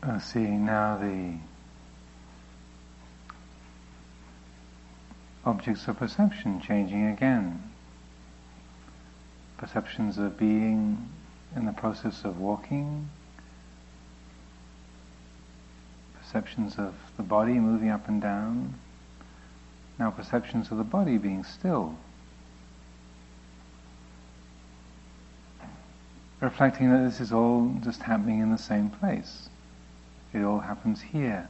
Uh, seeing now the objects of perception changing again. Perceptions of being in the process of walking, perceptions of the body moving up and down, now perceptions of the body being still. Reflecting that this is all just happening in the same place. It all happens here,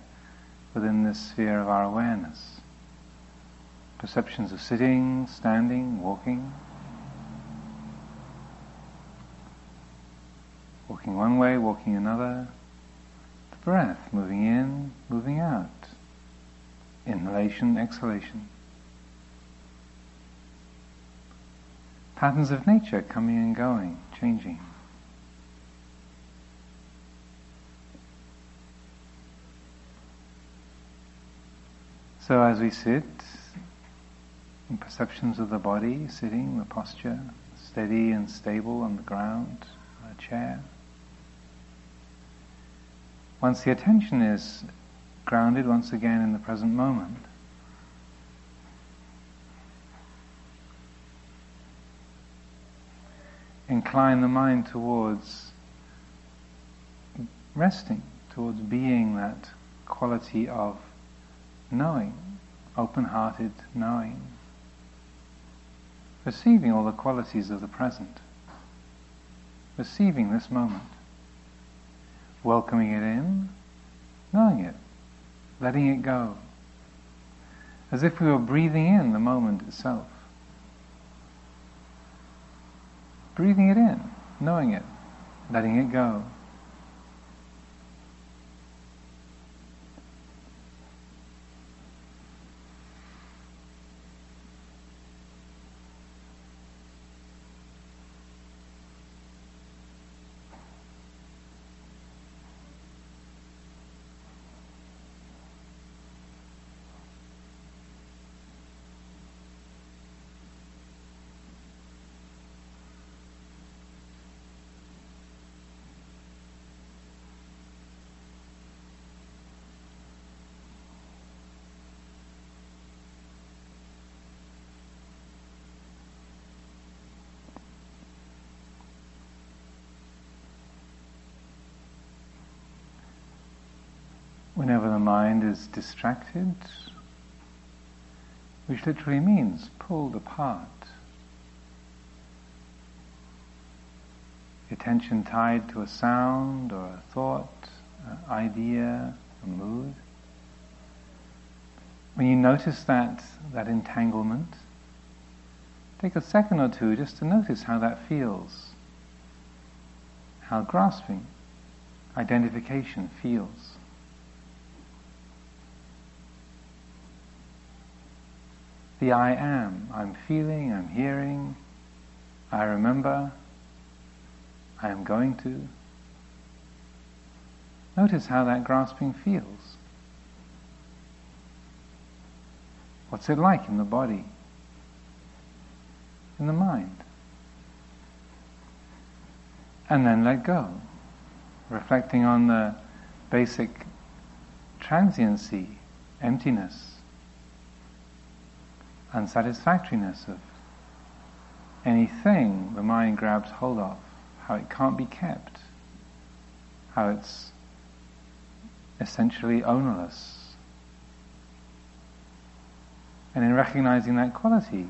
within this sphere of our awareness. Perceptions of sitting, standing, walking. Walking one way, walking another. The breath moving in, moving out. Inhalation, exhalation. Patterns of nature coming and going, changing. So as we sit, perceptions of the body, sitting, the posture, steady and stable on the ground, a chair. Once the attention is grounded once again in the present moment, incline the mind towards resting, towards being that quality of knowing, open-hearted knowing, receiving all the qualities of the present, receiving this moment, welcoming it in, knowing it, letting it go, as if we were breathing in the moment itself. Breathing it in, knowing it, letting it go. Whenever the mind is distracted, which literally means pulled apart. Attention tied to a sound or a thought, an idea, a mood. When you notice that, that entanglement, take a second or two just to notice how that feels, how grasping, identification feels. The I am. I'm feeling, I'm hearing, I remember, I am going to. Notice how that grasping feels. What's it like in the body? In the mind? And then let go, reflecting on the basic transiency, emptiness unsatisfactoriness of anything the mind grabs hold of, how it can't be kept, how it's essentially ownerless. And in recognizing that quality,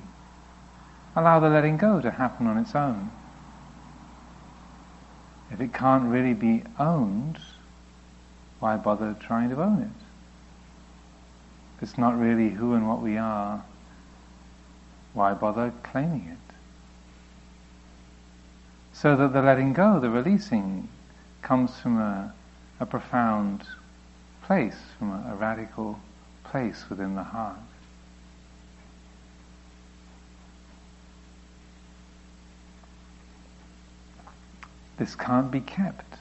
allow the letting go to happen on its own. If it can't really be owned, why bother trying to own it? It's not really who and what we are why bother claiming it? So that the letting go, the releasing, comes from a, a profound place, from a, a radical place within the heart. This can't be kept.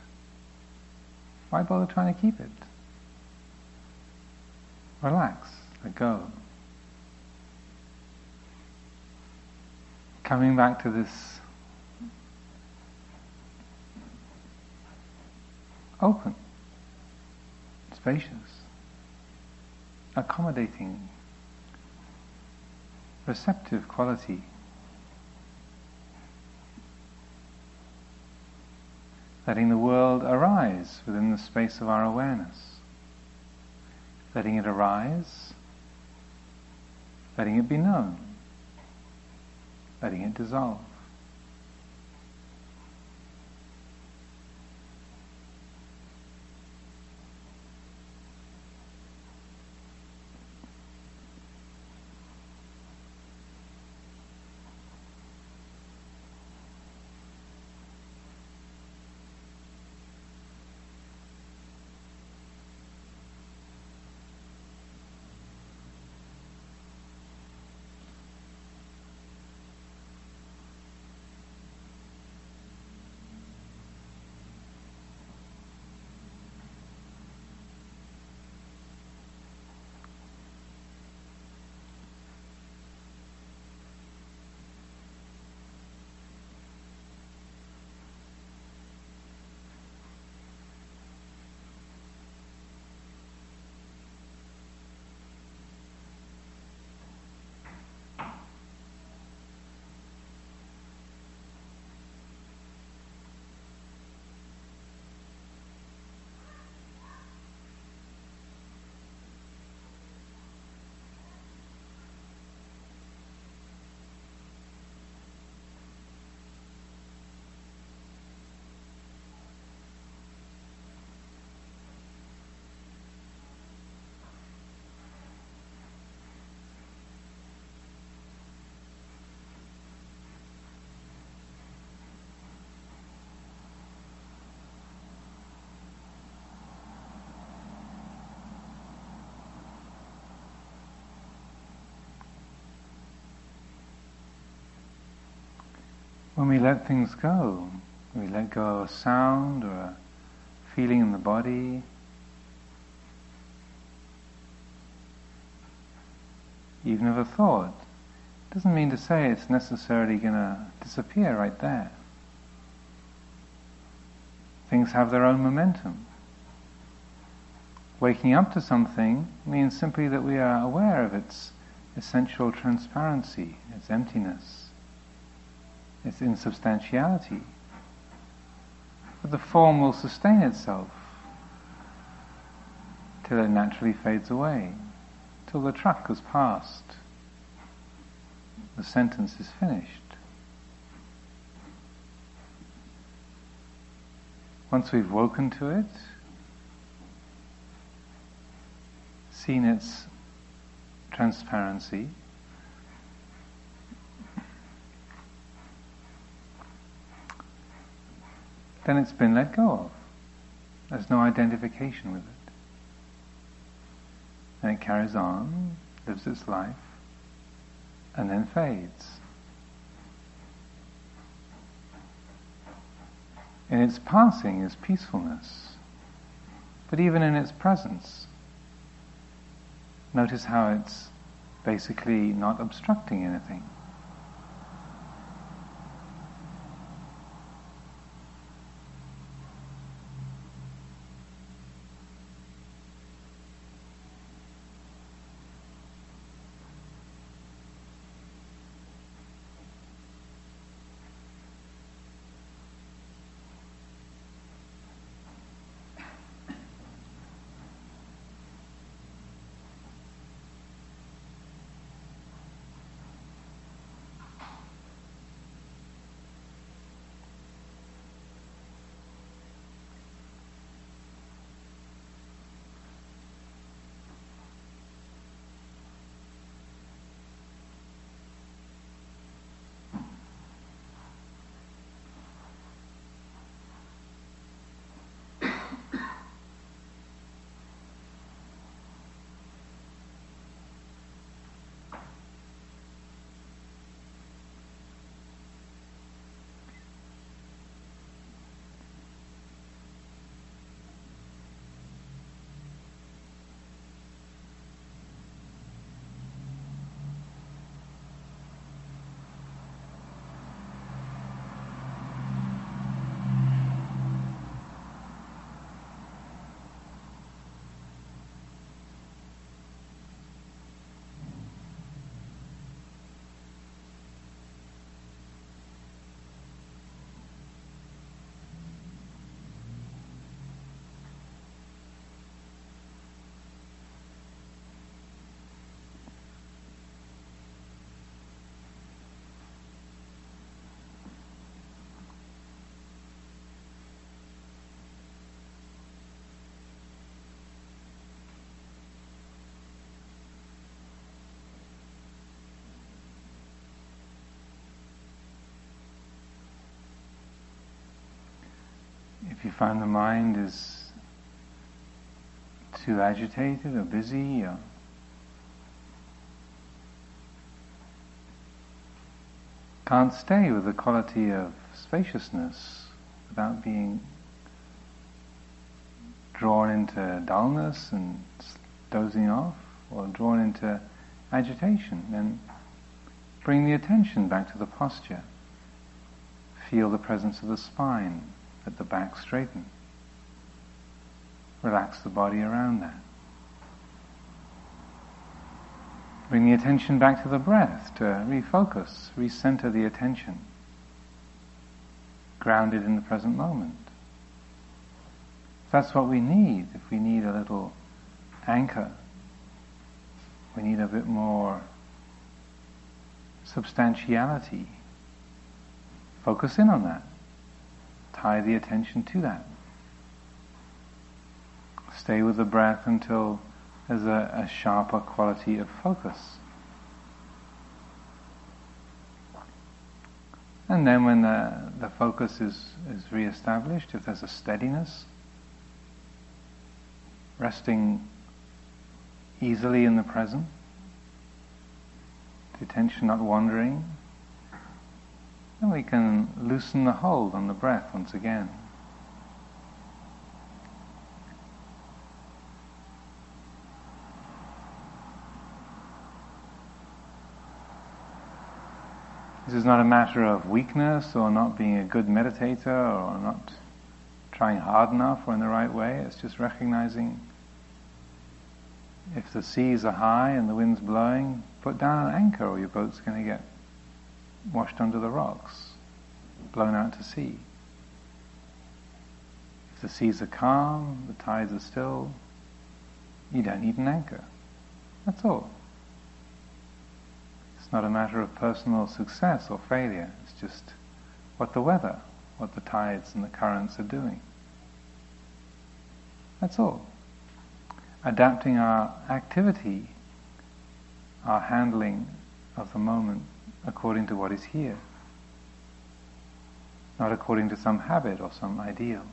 Why bother trying to keep it? Relax, let go. Coming back to this. Open, spacious, accommodating, receptive quality. Letting the world arise within the space of our awareness. Letting it arise, letting it be known, letting it dissolve. When we let things go, we let go of a sound or a feeling in the body, even of a thought, doesn't mean to say it's necessarily going to disappear right there. Things have their own momentum. Waking up to something means simply that we are aware of its essential transparency, its emptiness its insubstantiality. But the form will sustain itself till it naturally fades away, till the truck has passed, the sentence is finished. Once we've woken to it, seen its transparency, then it's been let go of. There's no identification with it. And it carries on, lives its life, and then fades. In its passing is peacefulness. But even in its presence, notice how it's basically not obstructing anything. If you find the mind is too agitated or busy or can't stay with the quality of spaciousness without being drawn into dullness and dozing off or drawn into agitation, then bring the attention back to the posture. Feel the presence of the spine, let the back straighten. Relax the body around that. Bring the attention back to the breath to refocus, recenter the attention, grounded in the present moment. That's what we need. If we need a little anchor, we need a bit more substantiality. Focus in on that. Tie the attention to that. Stay with the breath until there's a, a sharper quality of focus. And then when the, the focus is, is re-established, if there's a steadiness, resting easily in the present, the attention not wandering, then we can loosen the hold on the breath once again. This is not a matter of weakness or not being a good meditator or not trying hard enough or in the right way. It's just recognizing if the seas are high and the wind's blowing, put down an anchor or your boat's going to get washed under the rocks, blown out to sea. If the seas are calm, the tides are still, you don't need an anchor. That's all. It's not a matter of personal success or failure. It's just what the weather, what the tides and the currents are doing. That's all. Adapting our activity, our handling of the moment according to what is here, not according to some habit or some ideal.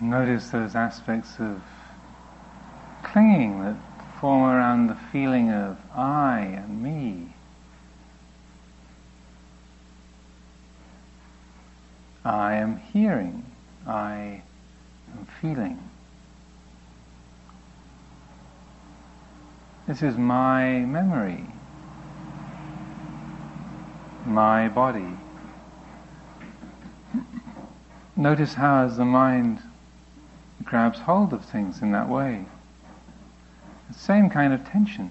Notice those aspects of clinging that form around the feeling of I and me. I am hearing, I am feeling. This is my memory, my body. Notice how, as the mind grabs hold of things in that way, the same kind of tension.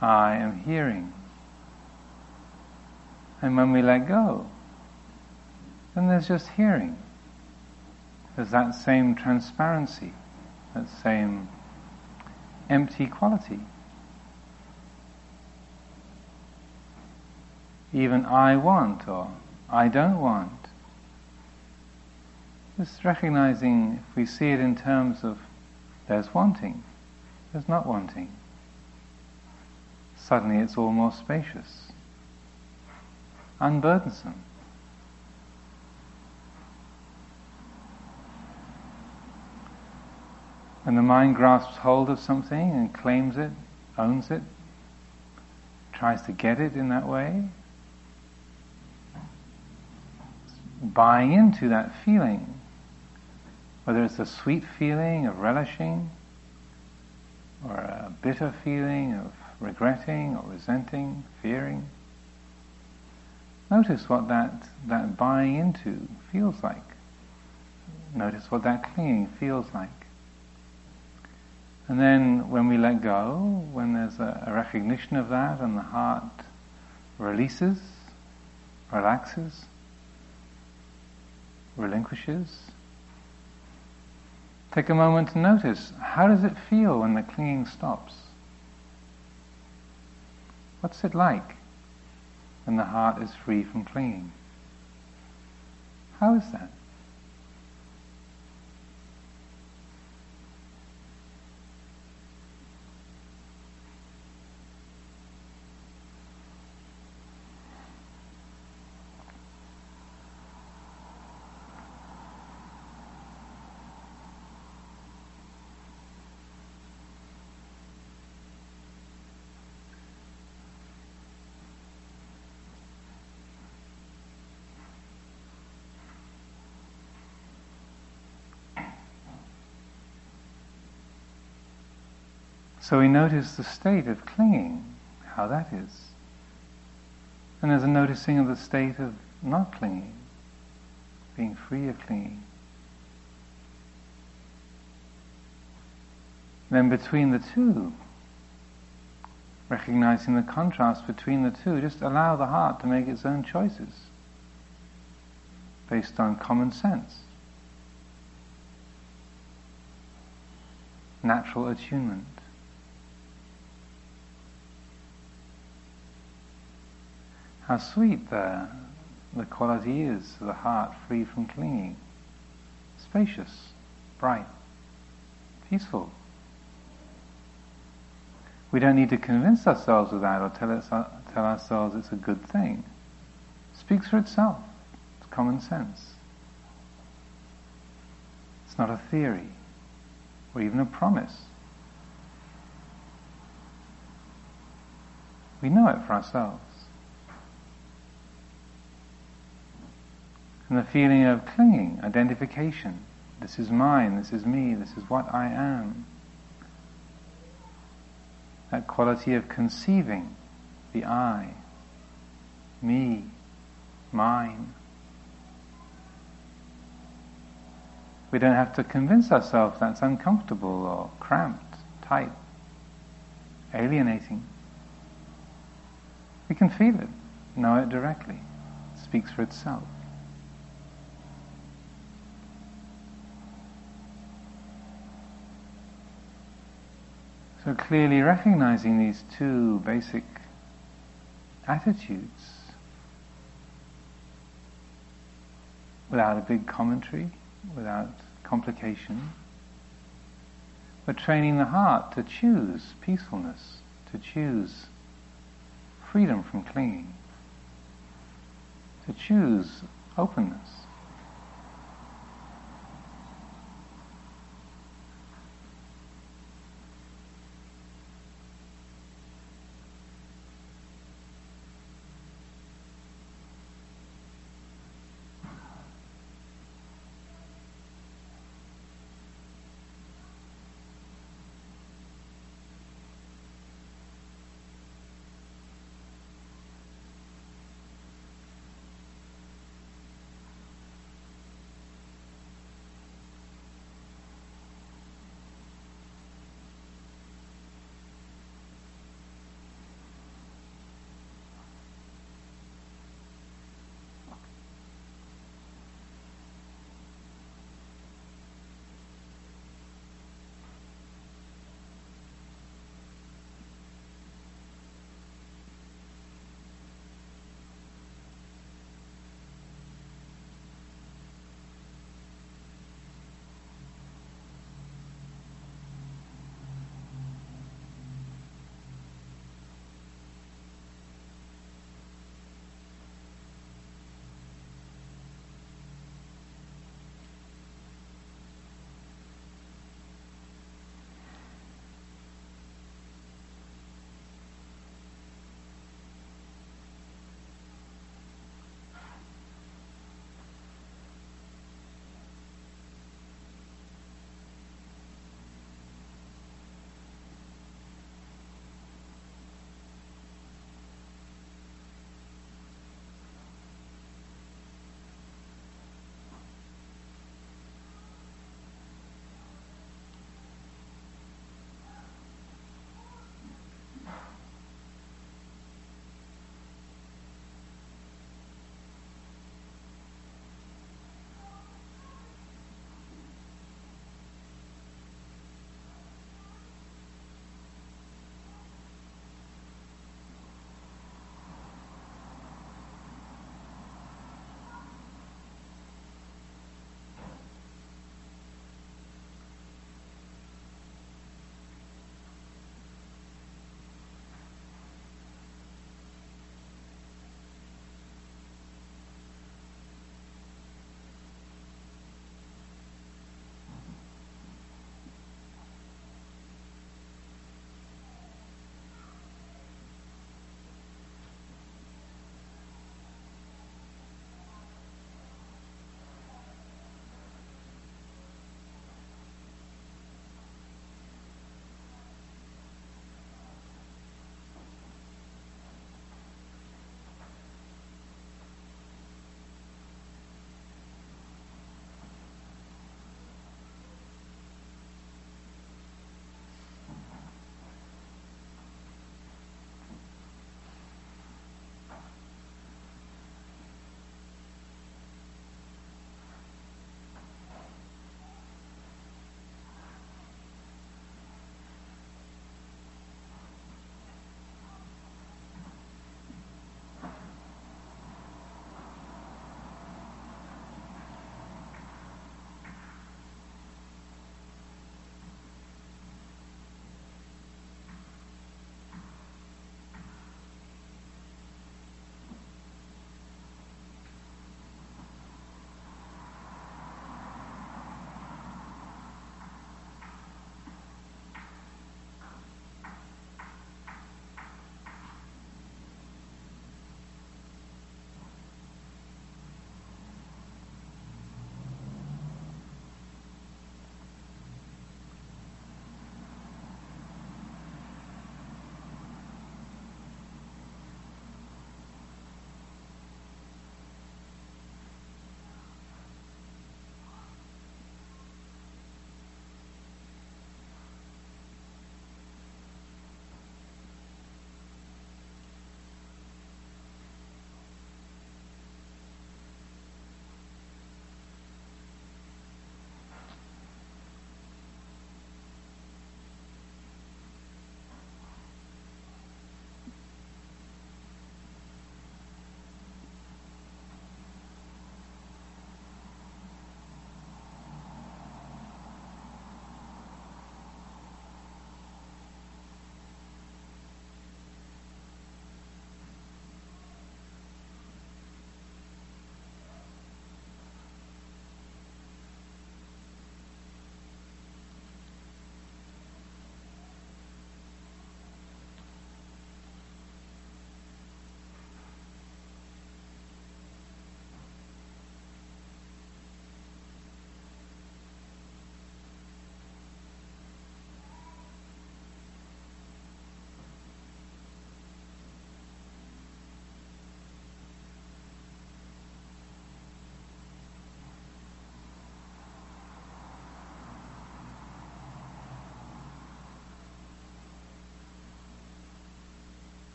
I am hearing. And when we let go, then there's just hearing. There's that same transparency, that same empty quality. Even I want or I don't want. Just recognizing if we see it in terms of there's wanting, there's not wanting. Suddenly it's all more spacious, unburdensome. When the mind grasps hold of something and claims it, owns it, tries to get it in that way, buying into that feeling, whether it's a sweet feeling of relishing, or a bitter feeling of regretting or resenting, fearing. Notice what that, that buying into feels like. Notice what that clinging feels like. And then when we let go, when there's a, a recognition of that and the heart releases, relaxes, relinquishes, take a moment to notice how does it feel when the clinging stops? What's it like when the heart is free from clinging? How is that? So we notice the state of clinging, how that is. And there's a noticing of the state of not clinging, being free of clinging. Then between the two, recognizing the contrast between the two, just allow the heart to make its own choices based on common sense, natural attunement. How sweet the, the quality is, the heart free from clinging. Spacious, bright, peaceful. We don't need to convince ourselves of that or tell, us, tell ourselves it's a good thing. It speaks for itself. It's common sense. It's not a theory or even a promise. We know it for ourselves. And the feeling of clinging, identification. This is mine, this is me, this is what I am. That quality of conceiving, the I, me, mine. We don't have to convince ourselves that's uncomfortable or cramped, tight, alienating. We can feel it, know it directly. It speaks for itself. So clearly recognizing these two basic attitudes without a big commentary, without complication, but training the heart to choose peacefulness, to choose freedom from clinging, to choose openness.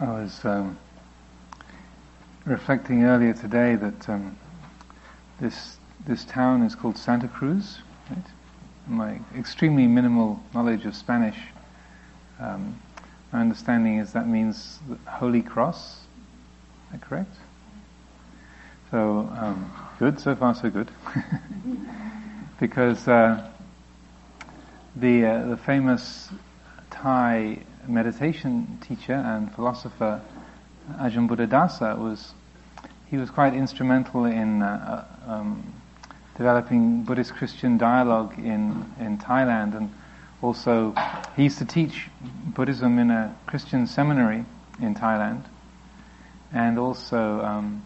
I was um, reflecting earlier today that um, this this town is called Santa Cruz. Right? My extremely minimal knowledge of Spanish, um, my understanding is that means Holy Cross. Is that correct? So um, good so far, so good. because uh, the uh, the famous Thai meditation teacher and philosopher Ajahn Buddhadasa was he was quite instrumental in uh, uh, um, developing Buddhist Christian dialogue in in Thailand. And also he used to teach Buddhism in a Christian seminary in Thailand. And also um,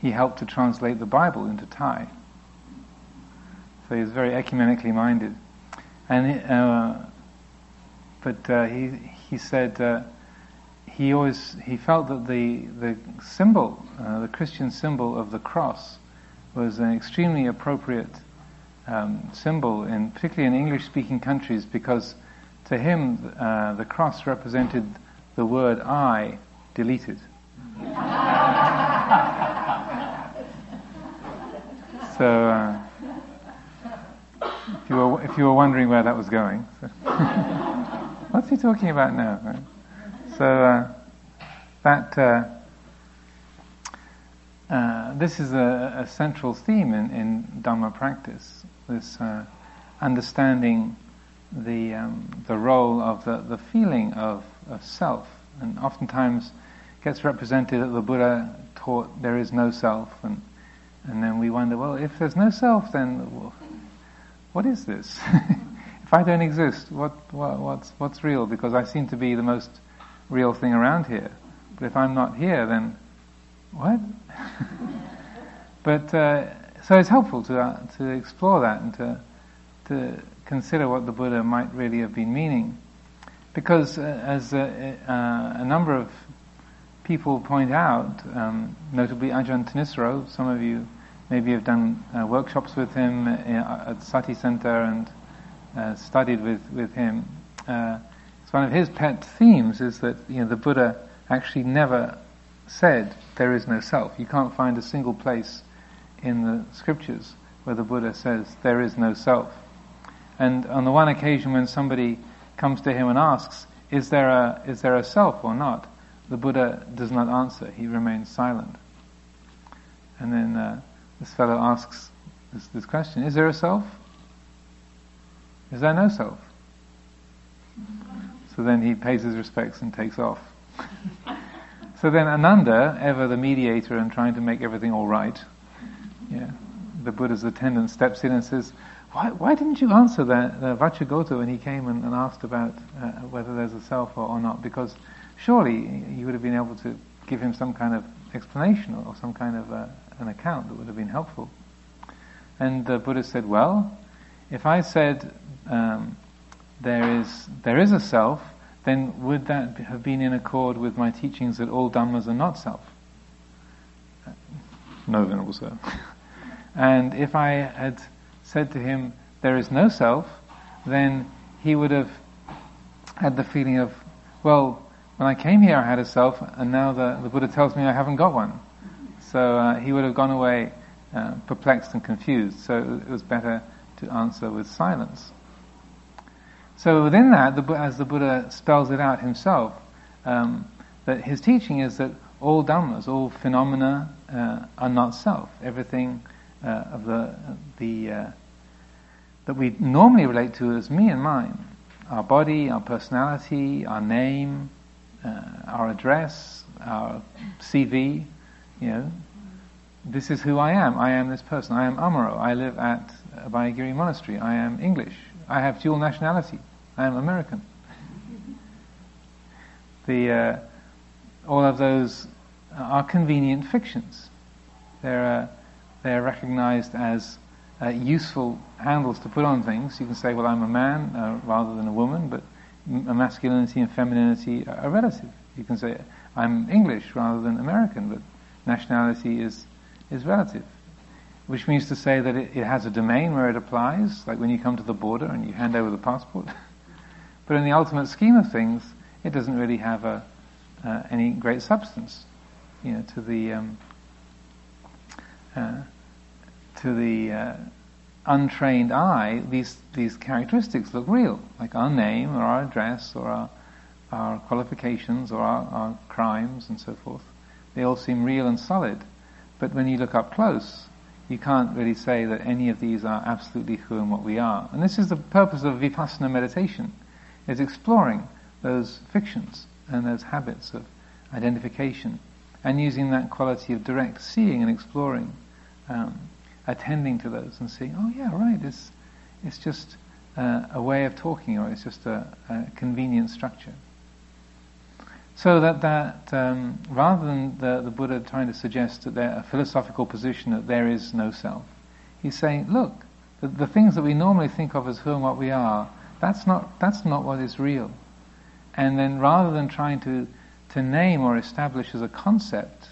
he helped to translate the Bible into Thai. So he was very ecumenically minded. And uh, but uh, he he said uh, he always he felt that the the symbol, uh, the Christian symbol of the cross, was an extremely appropriate um, symbol, in particularly in English-speaking countries, because to him uh, the cross represented the word "I" deleted. so. Uh, if you, were, if you were wondering where that was going. So. What's he talking about now? So uh, that uh, uh, this is a, a, central theme in, in Dhamma practice. This uh, understanding the um, the role of the, the feeling of, of self, and oftentimes gets represented that the Buddha taught there is no self, and and then we wonder, well, if there's no self, then what is this? if I don't exist, what, what, what's, what's real? Because I seem to be the most real thing around here. But if I'm not here, then what? but uh, so it's helpful to uh, to explore that and to to consider what the Buddha might really have been meaning, because uh, as uh, uh, a number of people point out, um, notably Ajahn Thanissaro, some of you maybe have done uh, workshops with him at Sati Center and uh, studied with, with him, uh, it's one of his pet themes is that you know the Buddha actually never said there is no self. You can't find a single place in the scriptures where the Buddha says there is no self. And on the one occasion when somebody comes to him and asks, is there a, is there a self or not? The Buddha does not answer. He remains silent. And then uh, this fellow asks this, this question, is there a self? Is there no self? So then he pays his respects and takes off. so then Ananda, ever the mediator and trying to make everything all right, yeah, the Buddha's attendant steps in and says, why, why didn't you answer that uh, Vacchagotta when he came and, and asked about uh, whether there's a self or, or, not? Because surely you would have been able to give him some kind of explanation or, or some kind of uh, an account that would have been helpful. And the Buddha said, well, if I said um, there is there is a self, then would that have been in accord with my teachings that all dhammas are not self? No, Venerable Sir. and if I had said to him, there is no self, then he would have had the feeling of, well, when I came here I had a self, and now the, the Buddha tells me I haven't got one. So uh, he would have gone away uh, perplexed and confused. So it was better to answer with silence. So within that, the, as the Buddha spells it out himself, um, that his teaching is that all dhammas, all phenomena, uh, are not self. Everything uh, of the the uh, that we normally relate to as me and mine, our body, our personality, our name, uh, our address, our CV, you know, this is who I am. I am this person. I am Amaro. I live at Abhayagiri Monastery. I am English. I have dual nationality. I am American. The, uh, all of those are convenient fictions. They're, uh, they're recognized as uh, useful handles to put on things. You can say, well, I'm a man uh, rather than a woman, but masculinity and femininity are relative. You can say, I'm English rather than American, but nationality is, is relative which means to say that it, it, has a domain where it applies, like when you come to the border and you hand over the passport. but in the ultimate scheme of things, it doesn't really have a, uh, any great substance. You know, to the um, uh, to the uh, untrained eye, these these characteristics look real, like our name or our address or our our qualifications or our, our crimes and so forth. They all seem real and solid, but when you look up close, you can't really say that any of these are absolutely who and what we are. And this is the purpose of vipassana meditation, is exploring those fictions and those habits of identification and using that quality of direct seeing and exploring, um, attending to those and seeing, oh yeah, right, it's, it's just uh, a way of talking or it's just a, a convenient structure. So that, that um, rather than the, the Buddha trying to suggest that there, a philosophical position that there is no self, he's saying, look, the, the things that we normally think of as who and what we are, that's not, that's not what is real. And then rather than trying to, to name or establish as a concept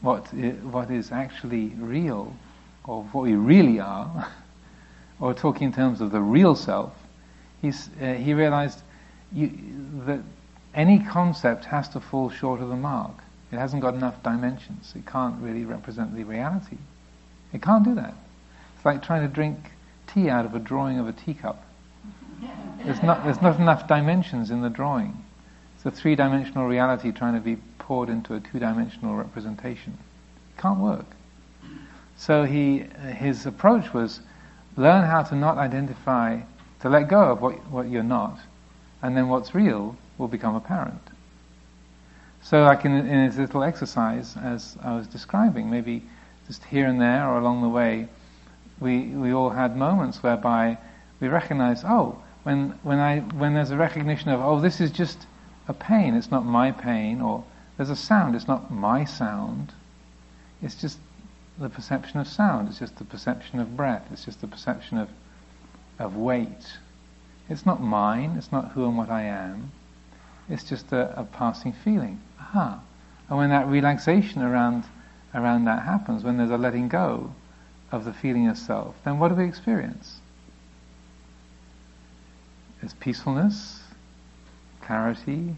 what, what is actually real, or what we really are, or talking in terms of the real self, he's, uh, he realized you, that any concept has to fall short of the mark. It hasn't got enough dimensions. It can't really represent the reality. It can't do that. It's like trying to drink tea out of a drawing of a teacup. There's not, there's not enough dimensions in the drawing. It's a three dimensional reality trying to be poured into a two dimensional representation. It can't work. So he, his approach was learn how to not identify, to let go of what, what you're not, and then what's real will become apparent. So, like in, in his little exercise, as I was describing, maybe just here and there or along the way, we, we all had moments whereby we recognize, oh, when, when, I, when there's a recognition of, oh, this is just a pain, it's not my pain, or there's a sound, it's not my sound, it's just the perception of sound, it's just the perception of breath, it's just the perception of, of weight. It's not mine, it's not who and what I am. It's just a, a passing feeling. Aha. And when that relaxation around, around that happens, when there's a letting go of the feeling of self, then what do we experience? There's peacefulness, clarity,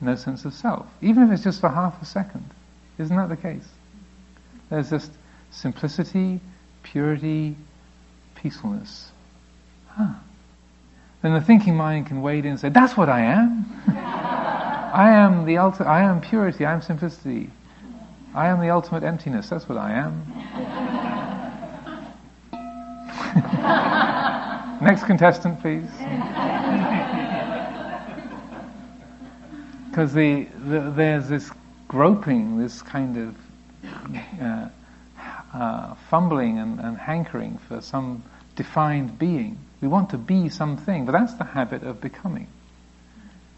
no sense of self. Even if it's just for half a second. Isn't that the case? There's just simplicity, purity, peacefulness. Huh then the thinking mind can wade in and say, "That's what I am. I am the ultimate. I am purity. I am simplicity. I am the ultimate emptiness. That's what I am." Next contestant, please. Because the, the, there's this groping, this kind of uh, uh, fumbling and, and hankering for some defined being. We want to be something, but that's the habit of becoming.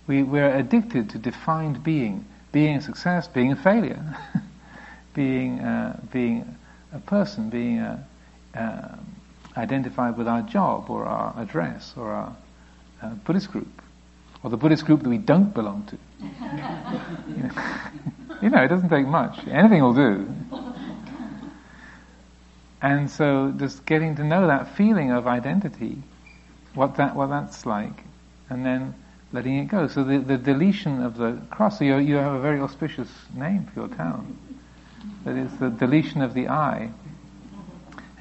We, we're addicted to defined being, being a success, being a failure, being, uh, being a person, being a, uh, identified with our job or our address or our uh, Buddhist group or the Buddhist group that we don't belong to. you, know, you know, it doesn't take much. Anything will do. And so just getting to know that feeling of identity what that what that's like, and then letting it go. So the, the deletion of the cross. So you, you have a very auspicious name for your town. That is the deletion of the I.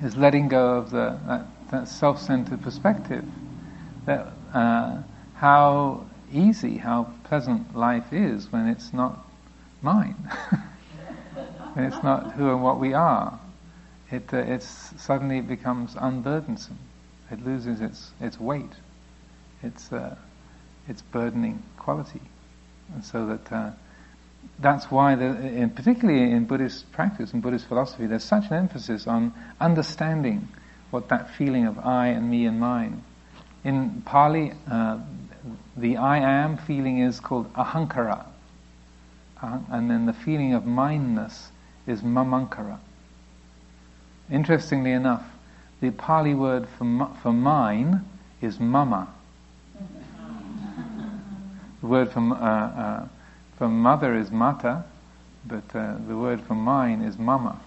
Is letting go of the that, that self-centered perspective. That uh, how easy, how pleasant life is when it's not mine. when it's not who and what we are. It uh, it's suddenly becomes unburdensome. It loses its, its weight, its, uh, its burdening quality. And so that uh, that's why, the, in, particularly in Buddhist practice and Buddhist philosophy, there's such an emphasis on understanding what that feeling of I and me and mine. In Pali, uh, the I am feeling is called ahankara. and then the feeling of mindness is mamankara. Interestingly enough, the Pali word for, for mine is mama. The word for, uh, uh, for mother is mata, but uh, the word for mine is mama.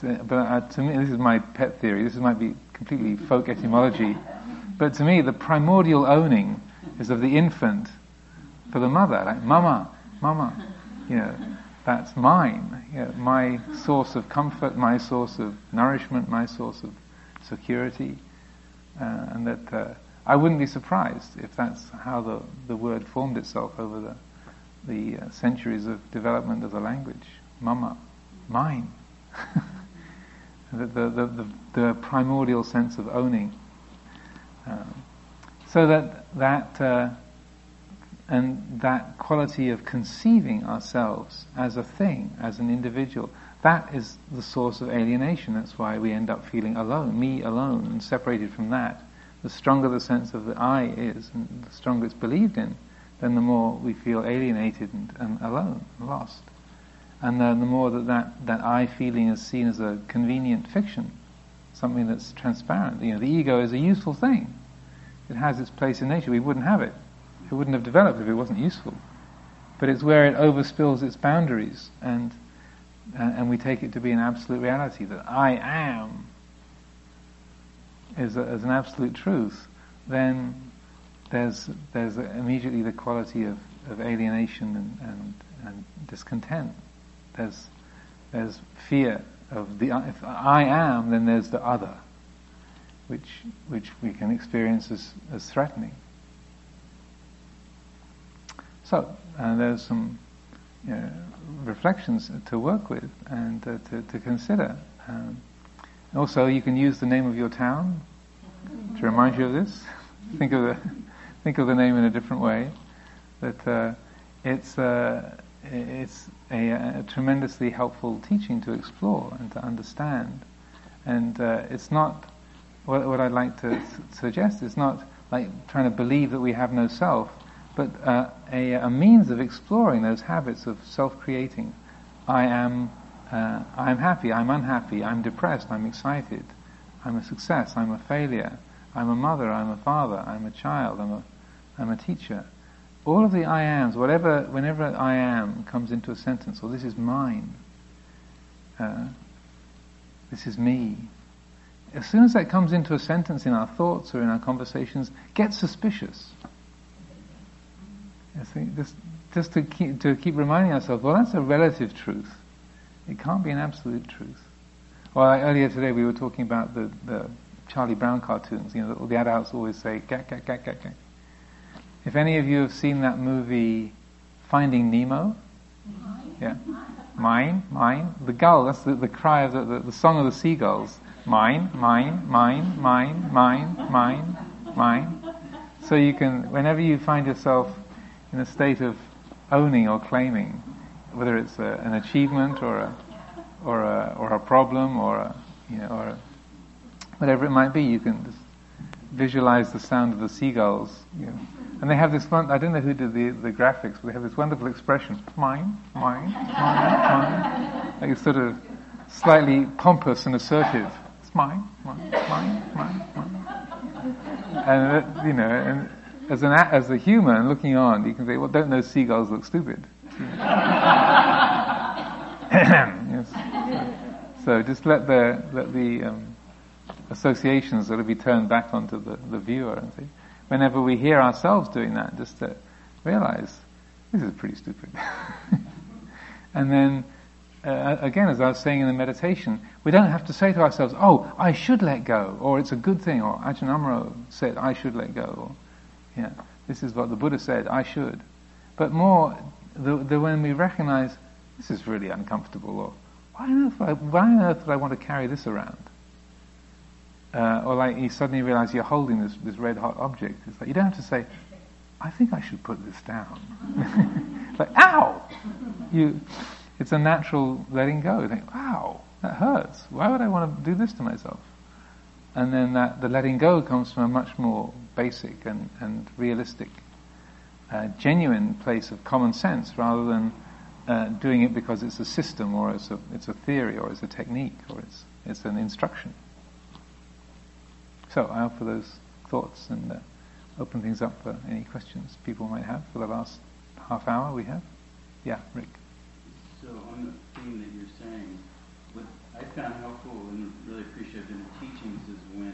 So, but uh, to me, this is my pet theory. This might be completely folk etymology, but to me, the primordial owning is of the infant for the mother, like mama, mama. You know, that's mine. You know, my source of comfort, my source of nourishment, my source of security. Uh, and that uh, I wouldn't be surprised if that's how the, the word formed itself over the, the uh, centuries of development of the language. Mama, mine. the, the, the, the, primordial sense of owning. Um, so that, that uh, and that quality of conceiving ourselves as a thing, as an individual, that is the source of alienation. That's why we end up feeling alone, me alone, and separated from that. The stronger the sense of the I is, and the stronger it's believed in, then the more we feel alienated and, and alone, lost. And then the more that, that that I feeling is seen as a convenient fiction, something that's transparent. You know, the ego is a useful thing. It has its place in nature. We wouldn't have it. It wouldn't have developed if it wasn't useful. But it's where it overspills its boundaries and uh, and we take it to be an absolute reality that I am is a, as an absolute truth, then there's there's immediately the quality of, of alienation and, and, and discontent. There's there's fear of the if I am, then there's the other, which which we can experience as, as threatening. So uh, there's some you know, reflections to work with and uh, to, to consider. Um, also, you can use the name of your town to remind you of this. think of the think of the name in a different way. That uh, it's uh, it's a, a, tremendously helpful teaching to explore and to understand. And uh, it's not what, what I'd like to suggest. It's not like trying to believe that we have no self but uh, a, a, means of exploring those habits of self-creating. I am, uh, I'm happy, I'm unhappy, I'm depressed, I'm excited, I'm a success, I'm a failure, I'm a mother, I'm a father, I'm a child, I'm a, I'm a teacher. All of the I ams, whatever, whenever I am comes into a sentence, or this is mine, uh, this is me. As soon as that comes into a sentence in our thoughts or in our conversations, get suspicious. I think just, to keep, to keep reminding ourselves, well, that's a relative truth. It can't be an absolute truth. Well, earlier today we were talking about the, the Charlie Brown cartoons. You know, the, the adults always say, "Gat, gat, gat, gat, gat." If any of you have seen that movie, Finding Nemo, yeah, mine, mine, the gull. That's the, the cry of the, the, the song of the seagulls. Mine, mine, mine, mine, mine, mine, mine. So you can, whenever you find yourself in a state of owning or claiming, whether it's a, an achievement or a, or a, or a problem or a, you know, or a, whatever it might be, you can just visualize the sound of the seagulls. You know. And they have this one, I don't know who did the, the graphics, but they have this wonderful expression, mine, mine, mine, mine. Like it's sort of slightly pompous and assertive. It's mine, mine, mine, mine, mine. And, you know, and as an as a human looking on, you can say, well, don't those seagulls look stupid? yes. so, just let the let the um, associations sort of be turned back onto the, the viewer and say, whenever we hear ourselves doing that, just to realize this is pretty stupid. and then uh, again, as I was saying in the meditation, we don't have to say to ourselves, "Oh, I should let go," or "It's a good thing," or Ajahn Amaro said, "I should let go," or yeah, this is what the Buddha said, I should. But more, the, the, when we recognize this is really uncomfortable, or why on earth I, why on earth would I want to carry this around? Uh, or like you suddenly realize you're holding this, this red hot object. It's like you don't have to say, I think I should put this down. like, ow! You, it's a natural letting go. You think, wow, that hurts. Why would I want to do this to myself? And then that, the letting go comes from a much more basic and, and realistic, uh, genuine place of common sense rather than uh, doing it because it's a system or it's a, it's a theory or it's a technique or it's, it's an instruction. So I offer those thoughts and uh, open things up for any questions people might have for the last half hour we have. Yeah, Rick. So on the theme that you're saying, what I found helpful and really appreciative in the teachings is when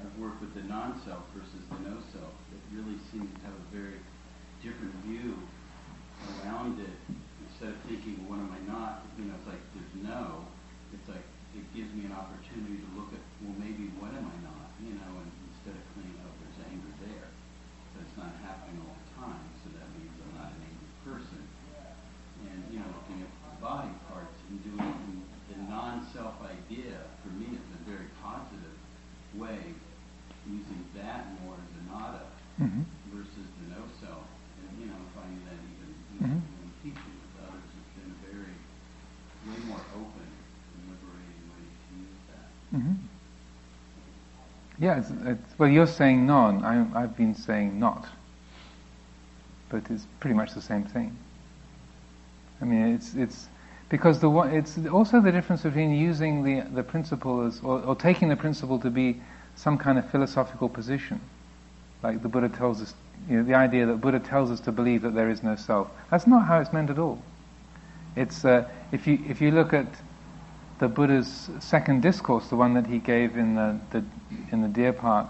I've worked with the non-self versus the no-self. It really seems to have a very different view around it. Instead of thinking, what am I not? You know, it's like there's no. It's like it gives me an opportunity to look at, well, maybe what am I Yeah, it's, it's, well, you're saying non. I, I've been saying not, but it's pretty much the same thing. I mean, it's it's because the it's also the difference between using the the principle as or, or taking the principle to be some kind of philosophical position, like the Buddha tells us. You know, the idea that Buddha tells us to believe that there is no self. That's not how it's meant at all. It's uh, if you if you look at the Buddha's second discourse, the one that he gave in the, the in the deer park,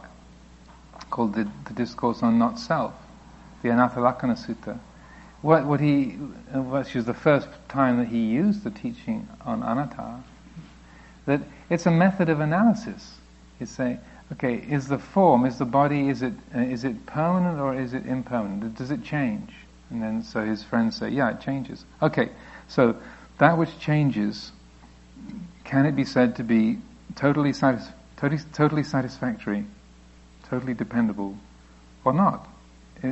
called the, the discourse on not self, the Anattalakkhana Sutta. What, what he, which is the first time that he used the teaching on anatta, that it's a method of analysis. He's saying, okay, is the form, is the body, is it, uh, is it permanent or is it impermanent? Does it change? And then so his friends say, yeah, it changes. Okay, so that which changes can it be said to be totally, satis- totally, totally satisfactory, totally dependable, or not? Uh,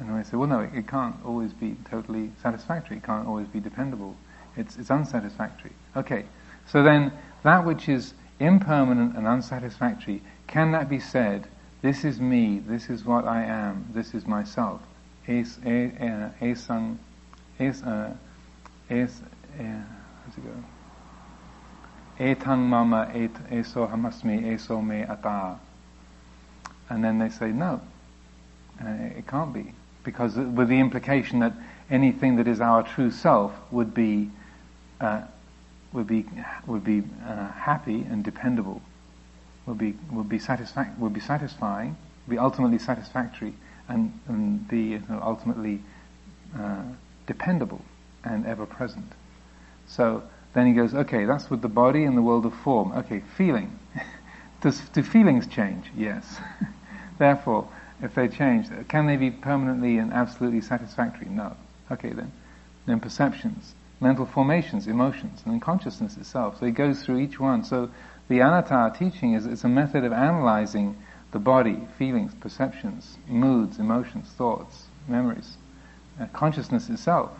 and I say, well, no, it, it, can't always be totally satisfactory. It can't always be dependable. It's, it's unsatisfactory. Okay, so then that which is impermanent and unsatisfactory, can that be said, this is me, this is what I am, this is myself? Es, es, es, es, uh, es, uh, how's it go? Etang mama et eso hamasmi eso me ata. And then they say, no, uh, it can't be. Because with the implication that anything that is our true self would be, uh, would be, would be uh, happy and dependable, would be, would be, satisfa- would be satisfying, be ultimately satisfactory, and, and be you know, ultimately uh, dependable and ever present. So then he goes, okay, that's with the body and the world of form. Okay, feeling. Does, do feelings change? Yes. Therefore, if they change, can they be permanently and absolutely satisfactory? No. Okay then. Then perceptions, mental formations, emotions, and then consciousness itself. So he goes through each one. So the anatta teaching is it's a method of analyzing the body, feelings, perceptions, moods, emotions, thoughts, memories, uh, consciousness itself.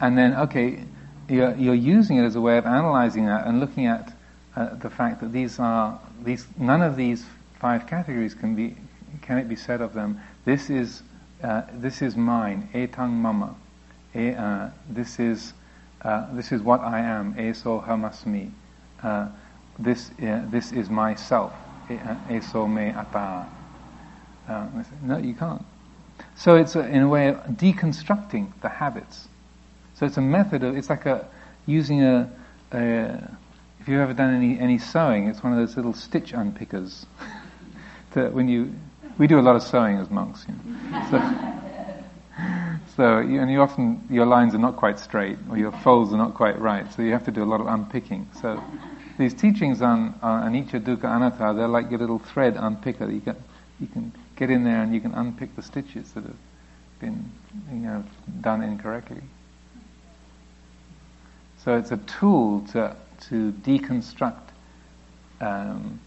And then, okay, you're, you're using it as a way of analyzing that and looking at uh, the fact that these are these none of these five categories can be can it be said of them. This is uh, this is mine etang mama. E, uh, this is uh, this is what I am eso hamasmi. Uh, this uh, this is myself eso me ata. No you can't. So it's a, in a way deconstructing the habits so it's a method of, it's like a, using a, a if you've ever done any, any sewing, it's one of those little stitch unpickers. that when you, we do a lot of sewing as monks, you know. So, so you, and you often, your lines are not quite straight, or your folds are not quite right, so you have to do a lot of unpicking. So these teachings on, anicca, dukkha, anatta, they're like your little thread unpicker. You can, you can get in there and you can unpick the stitches that have been, you know, done incorrectly. So it's a tool to, to deconstruct um,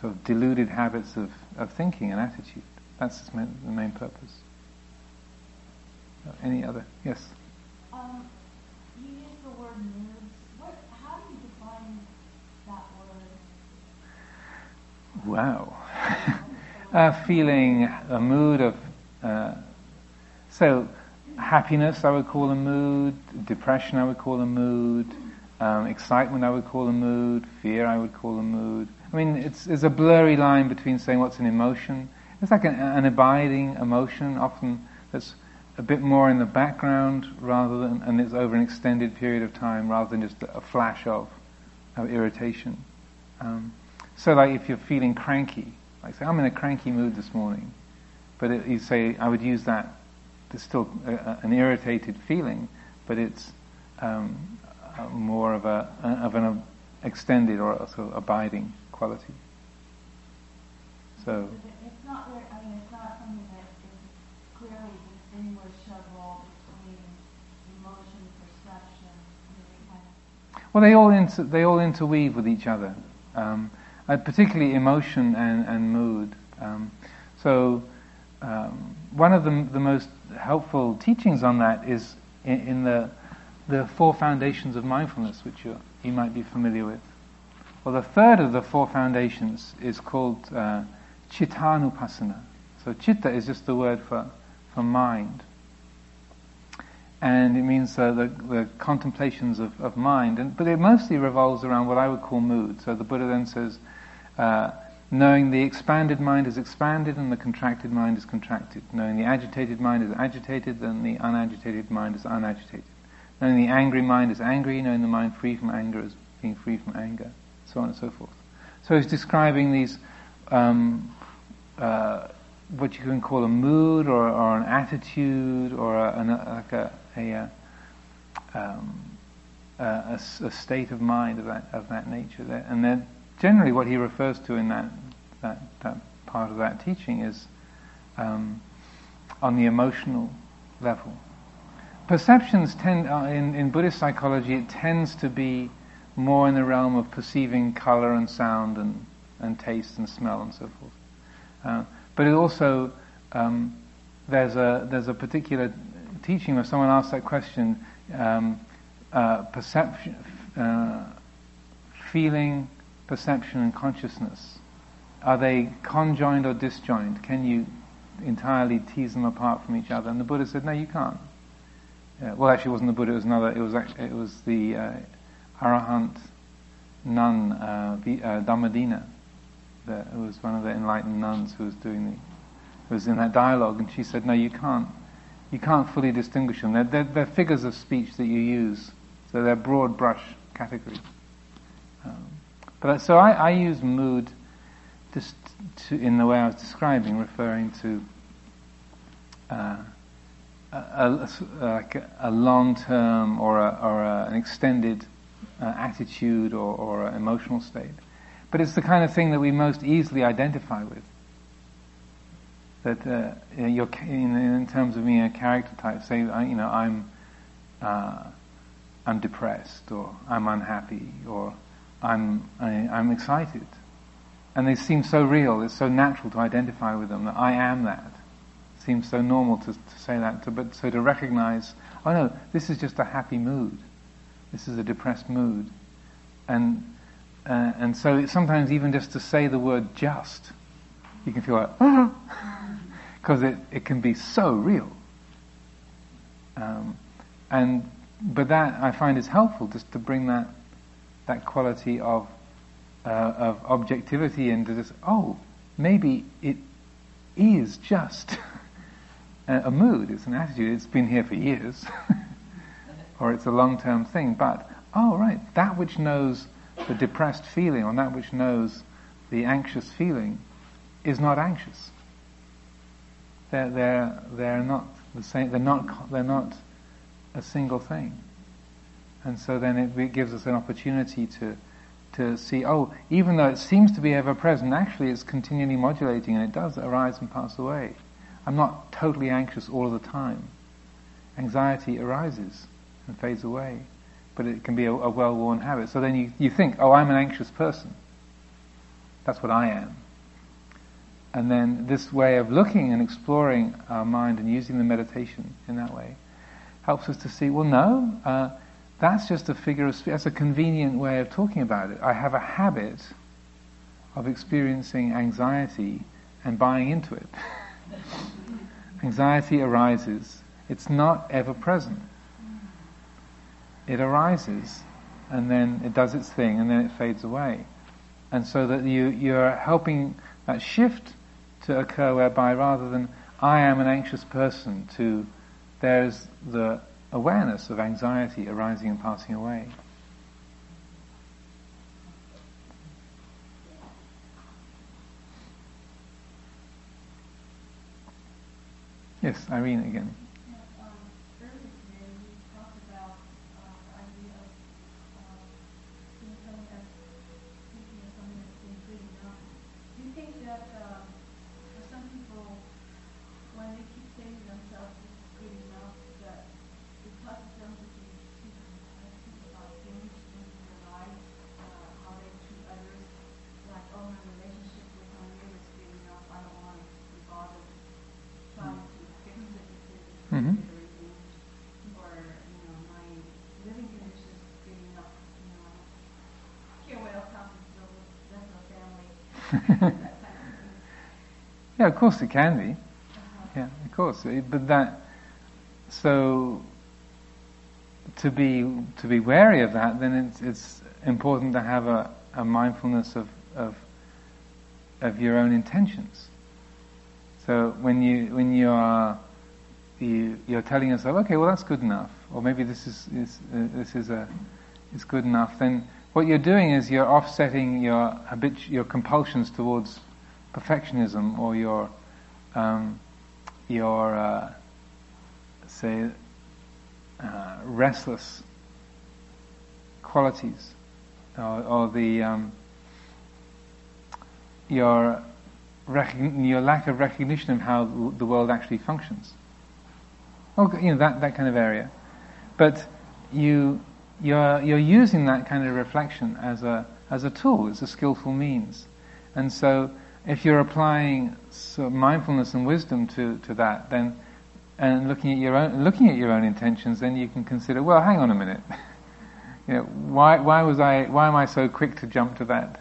sort of deluded habits of, of thinking and attitude. That's the main, the main purpose. Any other? Yes? Um, you use the word moods. What, how do you define that word? Wow. a feeling, a mood of. Uh, so, happiness I would call a mood, depression I would call a mood, um, excitement I would call a mood, fear I would call a mood. I mean, it's, a blurry line between saying what's an emotion. It's like an, an abiding emotion, often that's a bit more in the background rather than, and it's over an extended period of time rather than just a flash of, of irritation. Um, so like if you're feeling cranky, like say, I'm in a cranky mood this morning, but it, you say, I would use that there's still a, an irritated feeling, but it's um, more of a of an extended or sort of abiding quality. So it's not. Very, I mean, it's not something that is clearly distinguishable between emotion, perception. Well, they all inter- they all interweave with each other, um, uh, particularly emotion and and mood. Um, so um, one of the, the most helpful teachings on that is in, in the, the four foundations of mindfulness, which you might be familiar with. Well, the third of the four foundations is called uh, Chittanupasana. So chitta is just the word for, for mind. And it means uh, the, the contemplations of, of mind. And, but it mostly revolves around what I would call mood. So the Buddha then says, uh, knowing the expanded mind is expanded and the contracted mind is contracted. Knowing the agitated mind is agitated and the unagitated mind is unagitated. Knowing the angry mind is angry, knowing the mind free from anger is being free from anger, so on and so forth. So he's describing these, um, uh, what you can call a mood or, or an attitude or a, an, like a, a, um, a, a, state of mind of that, of that nature. There. And then generally what he refers to in that, that, that part of that teaching is um, on the emotional level. Perceptions tend, uh, in, in Buddhist psychology, it tends to be more in the realm of perceiving color and sound and, and taste and smell and so forth. Uh, but it also, um, there's, a, there's a particular teaching where someone asked that question, um, uh, perception, uh, feeling, perception and consciousness, are they conjoined or disjoined? Can you entirely tease them apart from each other? And the Buddha said, no, you can't. Yeah, well, actually, it wasn't the Buddha. It was another. It was actually, it was the uh, Arahant nun uh, uh, Dhammadinna. It was one of the enlightened nuns who was doing the. Who was in that dialogue, and she said, "No, you can't. You can't fully distinguish them. They're, they're, they're figures of speech that you use, so they're broad brush categories." But so I, I use mood just to, in the way I was describing, referring to uh, a, a, like a long-term or, a, or an extended uh, attitude or, or emotional state. But it's the kind of thing that we most easily identify with. That uh, in, in, terms of being a character type, say, you know, I'm uh, I'm depressed, or I'm unhappy, or I'm, I, am i am excited. And they seem so real, it's so natural to identify with them that I am that. It seems so normal to, to say that, to, but so to recognize, oh no, this is just a happy mood. This is a depressed mood. And, uh, and so sometimes even just to say the word just, you can feel like, because it, it can be so real. Um, and, but that I find is helpful just to bring that that quality of uh, of objectivity into this. Oh, maybe it is just a mood. It's an attitude. It's been here for years, or it's a long-term thing. But oh, right, that which knows the depressed feeling, or that which knows the anxious feeling, is not anxious. They're they're they're not the same. They're not they're not a single thing. And so then it, gives us an opportunity to, to see, oh, even though it seems to be ever present, actually it's continually modulating and it does arise and pass away. I'm not totally anxious all the time. Anxiety arises and fades away, but it can be a, a well worn habit. So then you, you think, oh, I'm an anxious person. That's what I am. And then this way of looking and exploring our mind and using the meditation in that way helps us to see, well, no, uh, that's just a figure of speech. That's a convenient way of talking about it. I have a habit of experiencing anxiety and buying into it. anxiety arises. It's not ever present. It arises and then it does its thing and then it fades away. And so that you, you're helping that shift to occur whereby rather than I am an anxious person to there's the awareness of anxiety arising and passing away. Yes, Irene again. Yeah, of course it can be. Yeah, of course. But that, so to be to be wary of that, then it's it's important to have a, a mindfulness of, of of your own intentions. So when you when you are you, you're telling yourself, okay, well that's good enough, or maybe this is, is uh, this is a is good enough, then what you're doing is you're offsetting your habit, your compulsions towards perfectionism or your um, your uh, say uh, restless qualities or, or the um, your your lack of recognition of how the world actually functions. Oh, you know that that kind of area, but you you're you're using that kind of reflection as a as a tool. It's a skillful means, and so if you're applying sort of mindfulness and wisdom to, to that, then and looking at your own looking at your own intentions, then you can consider, well, hang on a minute. you know, why why was I why am I so quick to jump to that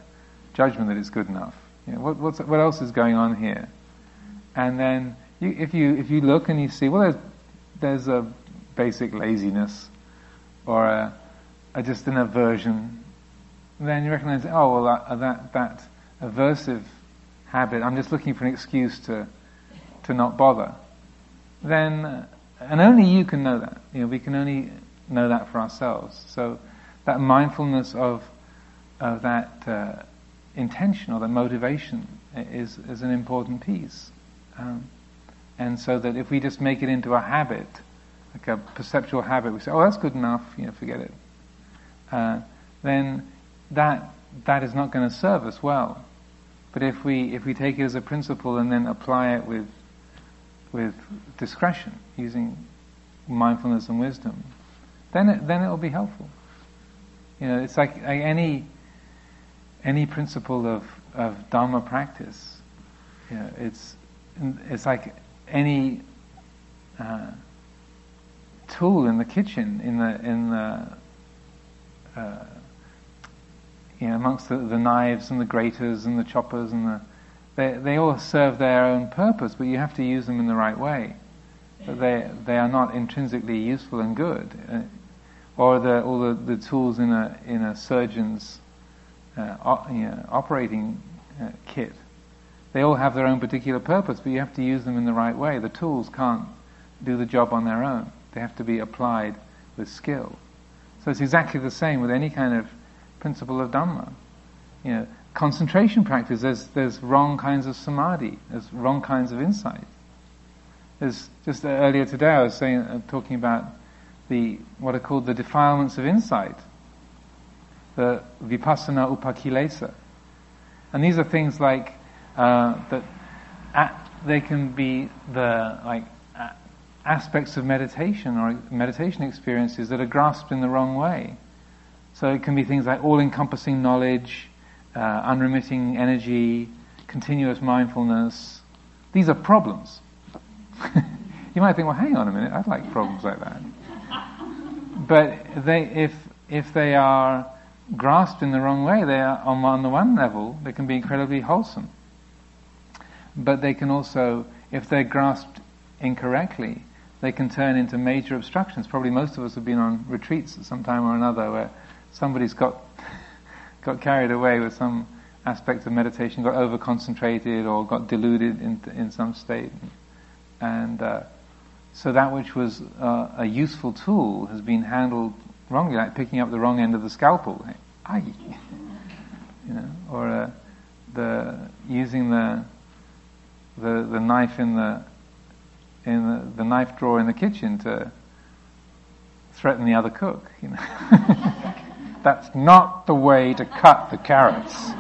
judgment that it's good enough? You know, what what's, what else is going on here? And then you, if you if you look and you see, well, there's there's a basic laziness or a, a just an aversion, then you recognize, oh well, that that, that aversive habit, I'm just looking for an excuse to, to not bother, then, and only you can know that. You know, we can only know that for ourselves. So that mindfulness of, of that uh, intention or that motivation is, is an important piece. Um, and so that if we just make it into a habit, like a perceptual habit, we say, oh, that's good enough, you know, forget it. Uh, then that, that is not going to serve us well. But if we if we take it as a principle and then apply it with with discretion, using mindfulness and wisdom, then it, then it will be helpful. You know, it's like, any any principle of of dharma practice. You know, it's it's like any uh, tool in the kitchen in the in the uh, you know, amongst the, the, knives and the graters and the choppers and the, they, they all serve their own purpose, but you have to use them in the right way. But they, they are not intrinsically useful and good. Uh, or the, all the, the tools in a, in a surgeon's uh, you know, operating uh, kit. They all have their own particular purpose, but you have to use them in the right way. The tools can't do the job on their own. They have to be applied with skill. So it's exactly the same with any kind of principle of Dhamma. You know, concentration practice, there's, there's wrong kinds of samadhi, there's wrong kinds of insight. There's, just earlier today I was saying, uh, talking about the, what are called the defilements of insight, the vipassana upakilesa. And these are things like, uh, that at, they can be the, like, aspects of meditation or meditation experiences that are grasped in the wrong way. So it can be things like all-encompassing knowledge, uh, unremitting energy, continuous mindfulness. These are problems. you might think, well, hang on a minute, I'd like problems like that. But they, if if they are grasped in the wrong way, they are on, on the one level they can be incredibly wholesome. But they can also, if they're grasped incorrectly, they can turn into major obstructions. Probably most of us have been on retreats at some time or another where somebody's got got carried away with some aspect of meditation, got over concentrated or got deluded in in some state, and uh, so that which was uh, a useful tool has been handled wrongly, like picking up the wrong end of the scalpel, Aye. you know, or uh, the using the the the knife in the in the, the knife drawer in the kitchen to threaten the other cook, you know. That's not the way to cut the carrots.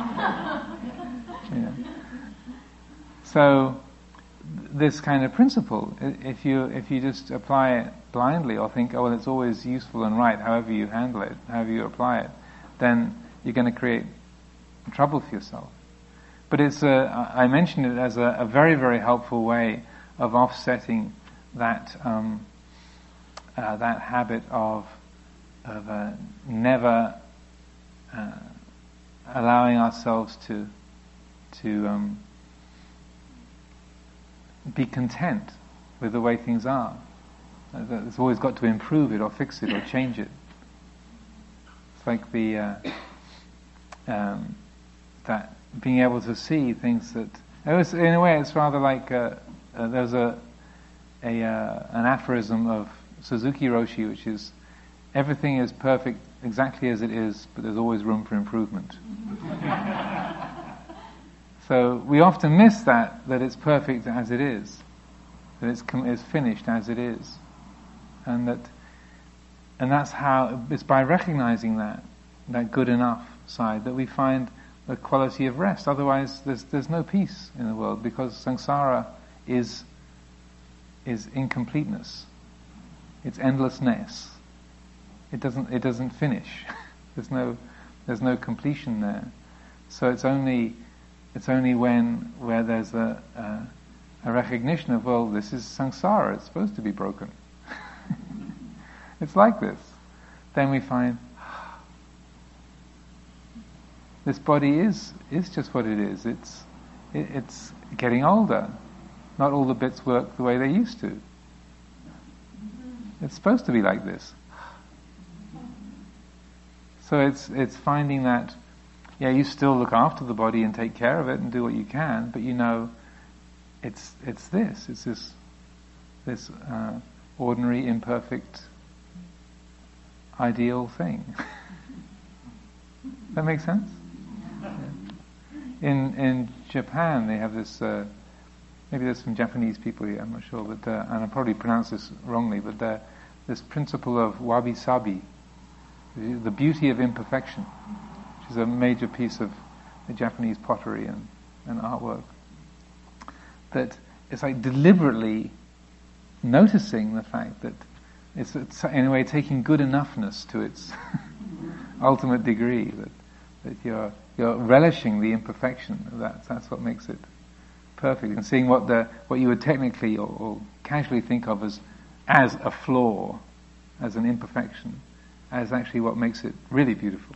Yeah. So, this kind of principle, if you if you just apply it blindly or think, oh, well, it's always useful and right, however you handle it, however you apply it, then you're going to create trouble for yourself. But it's a, I mentioned it as a, a very, very helpful way of offsetting that um, uh, that habit of of uh, never uh, allowing ourselves to to um, be content with the way things are. Uh, it's always got to improve it or fix it or change it. It's like the uh, um, that being able to see things that was, in a way it's rather like uh, uh, there's a, a an aphorism of Suzuki Roshi which is everything is perfect exactly as it is, but there's always room for improvement. so we often miss that that it's perfect as it is, that it's, com- it's finished as it is, and that and that's how it's by recognizing that that good enough side that we find the quality of rest. Otherwise, there's there's no peace in the world because samsara is is incompleteness. It's endlessness. It doesn't it doesn't finish. there's no there's no completion there. So it's only it's only when where there's a, a, a recognition of well this is samsara. It's supposed to be broken. it's like this. Then we find this body is is just what it is. It's it, it's getting older. Not all the bits work the way they used to. It's supposed to be like this. So it's it's finding that yeah, you still look after the body and take care of it and do what you can, but you know it's it's this, it's this this uh, ordinary, imperfect, ideal thing. that makes sense? In in Japan, they have this. Uh, maybe there's some Japanese people here. I'm not sure, but uh, and I probably pronounce this wrongly. But uh, this principle of wabi sabi, the beauty of imperfection, which is a major piece of the Japanese pottery and, and artwork. That it's like deliberately noticing the fact that it's, it's in a way taking good enoughness to its ultimate degree. That that you're you're relishing the imperfection. That's that's what makes it perfect, and seeing what the what you would technically or, or casually think of as as a flaw, as an imperfection, as actually what makes it really beautiful.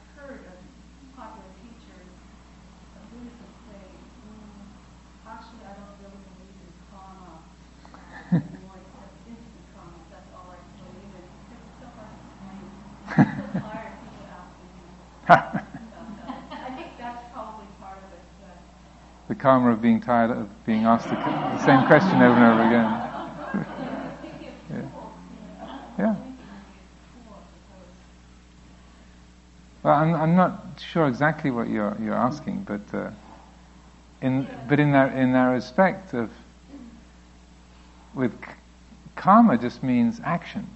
karma of being tired of being asked the, same question over and over again. yeah. yeah. Well, I'm, I'm not sure exactly what you're you're asking, but uh, in but in that in that respect of with karma just means action.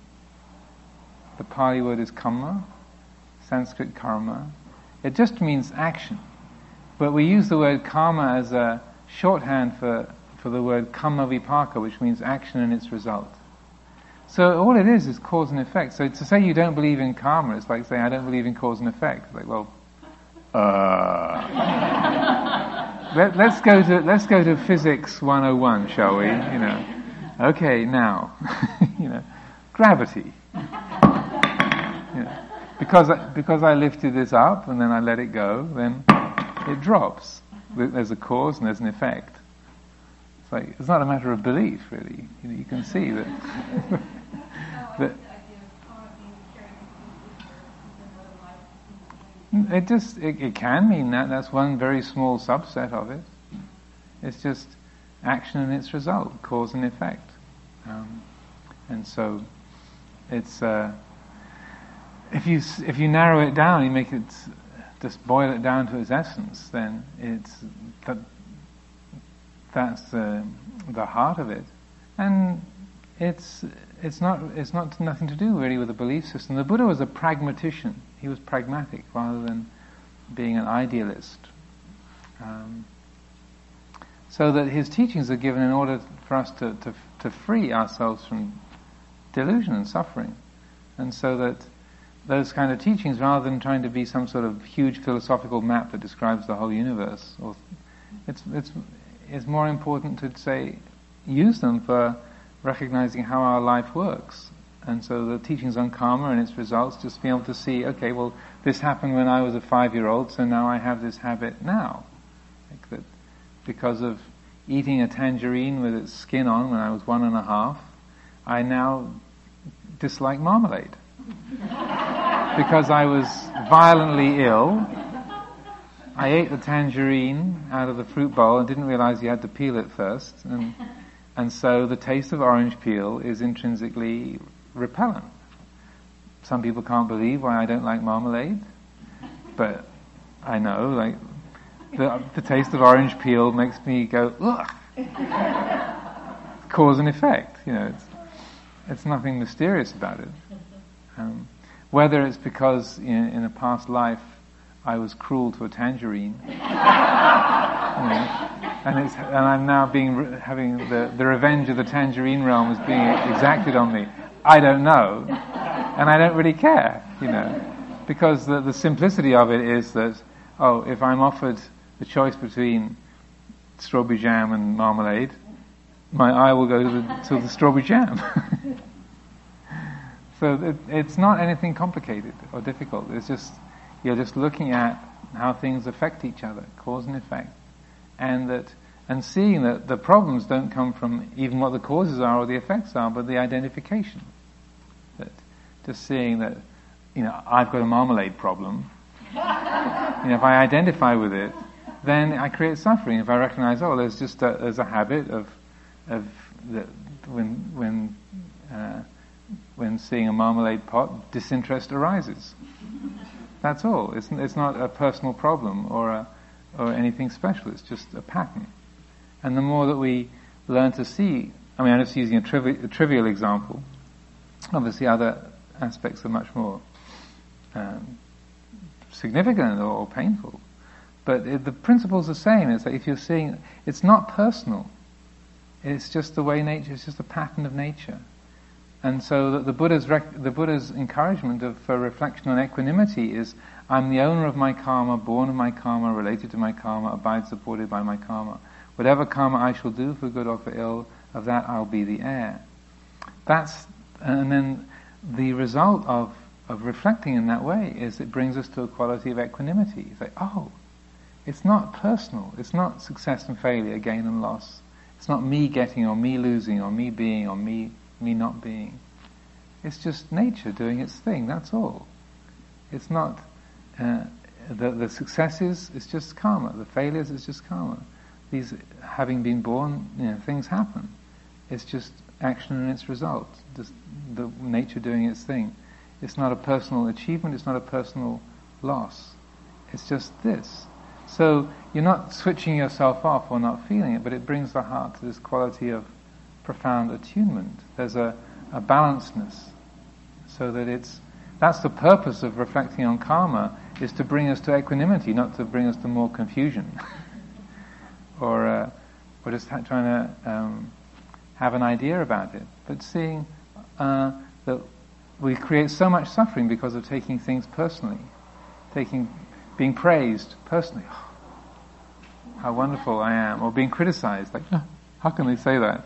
The Pali word is kamma, Sanskrit karma. It just means action. But we use the word karma as a shorthand for, for the word kamma vipaka, which means action and its result. So all it is is cause and effect. So to say you don't believe in karma, it's like saying I don't believe in cause and effect. It's like, well, uh. Let, us go to let's go to physics 101, shall we? You know, okay, now, you know, gravity. You know, because because I lifted this up and then I let it go, then it drops. There's a cause and there's an effect. It's like it's not a matter of belief, really. You, know, you can see that. that it just it, it can mean that. That's one very small subset of it. It's just action and its result, cause and effect. Um, and so it's uh, if you if you narrow it down, you make it just boil it down to its essence, then it's that that's the the heart of it, and it's it's not it's not nothing to do really with the belief system. The Buddha was a pragmatician. He was pragmatic rather than being an idealist. Um, so that his teachings are given in order for us to, to, to free ourselves from delusion and suffering. And so that those kind of teachings, rather than trying to be some sort of huge philosophical map that describes the whole universe, or it's, it's, it's more important to say, use them for recognizing how our life works. And so the teachings on karma and its results, just be able to see, okay, well, this happened when I was a five-year-old, so now I have this habit now. Like that, because of eating a tangerine with its skin on when I was one and a half, I now dislike marmalade. Because I was violently ill, I ate the tangerine out of the fruit bowl and didn't realize you had to peel it first. And, and so the taste of orange peel is intrinsically repellent. Some people can't believe why I don't like marmalade, but I know, like, the, the taste of orange peel makes me go, ugh. Cause and effect, you know, it's, it's nothing mysterious about it. Um, whether it's because in, in, a past life I was cruel to a tangerine, you know, and, and I'm now being having the, the revenge of the tangerine realm is being exacted on me. I don't know, and I don't really care, you know, because the, the simplicity of it is that oh, if I'm offered the choice between strawberry jam and marmalade, my eye will go to the, to the strawberry jam. so it, it's not anything complicated or difficult. It's just you're just looking at how things affect each other, cause and effect, and that and seeing that the problems don't come from even what the causes are or the effects are, but the identification. That just seeing that you know I've got a marmalade problem. you know, if I identify with it, then I create suffering. If I recognize, oh, there's just a, there's a habit of of the, when when uh, when seeing a marmalade pot, disinterest arises. That's all. It's it's not a personal problem or a, or anything special. It's just a pattern. And the more that we learn to see, I mean, I'm just using a, a trivial example. Obviously, other aspects are much more um, significant or, or painful. But it, the principle's the same. It's that if you're seeing, it's not personal. It's just the way nature, it's just a pattern of nature. And so the, Buddha's, rec- the Buddha's encouragement of, for reflection on equanimity is, I'm the owner of my karma, born of my karma, related to my karma, abide supported by my karma. Whatever karma I shall do for good or for ill, of that I'll be the heir. That's, and then the result of, of reflecting in that way is it brings us to a quality of equanimity. It's like, oh, it's not personal. It's not success and failure, gain and loss. It's not me getting or me losing or me being or me, me not being. It's just nature doing its thing, that's all. It's not, uh, the, the successes, it's just karma. The failures, it's just karma. These, having been born, you know, things happen. It's just action and its result. Just the nature doing its thing. It's not a personal achievement, it's not a personal loss. It's just this. So you're not switching yourself off or not feeling it, but it brings the heart to this quality of profound attunement. There's a, a balancedness, so that it's that's the purpose of reflecting on karma is to bring us to equanimity, not to bring us to more confusion, or uh, or just ha- trying to um, have an idea about it, but seeing uh, that we create so much suffering because of taking things personally, taking being praised personally. How wonderful I am. Or being criticized. Like, how can they say that?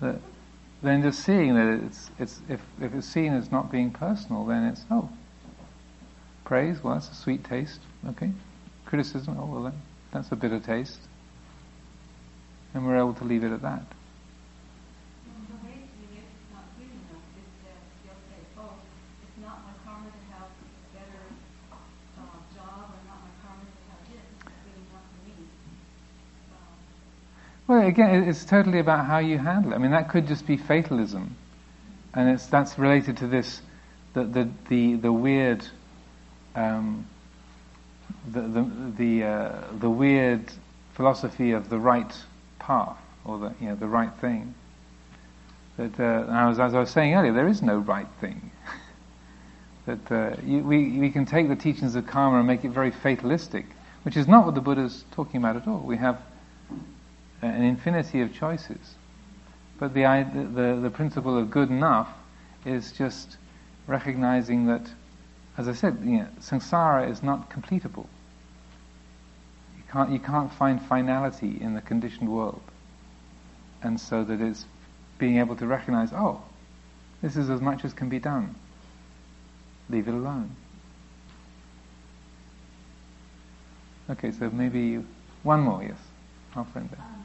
That? Then just seeing that it's, it's, if, if it's seen as not being personal, then it's, oh, praise, well, that's a sweet taste. Okay. Criticism, oh, well, that, that's a bitter taste. And we're able to leave it at that. Well, again, it's totally about how you handle it. I mean, that could just be fatalism, and it's that's related to this the the the, the weird um, the the the, uh, the weird philosophy of the right path or the you know the right thing. That uh, as I was saying earlier, there is no right thing. that uh, you, we we can take the teachings of karma and make it very fatalistic, which is not what the Buddha is talking about at all. We have an infinity of choices, but the the the principle of good enough is just recognizing that, as I said, you know, samsara is not completable. You can't, you can't find finality in the conditioned world. And so that it's being able to recognize, oh, this is as much as can be done. Leave it alone. Okay, so maybe one more, yes. Our friend there.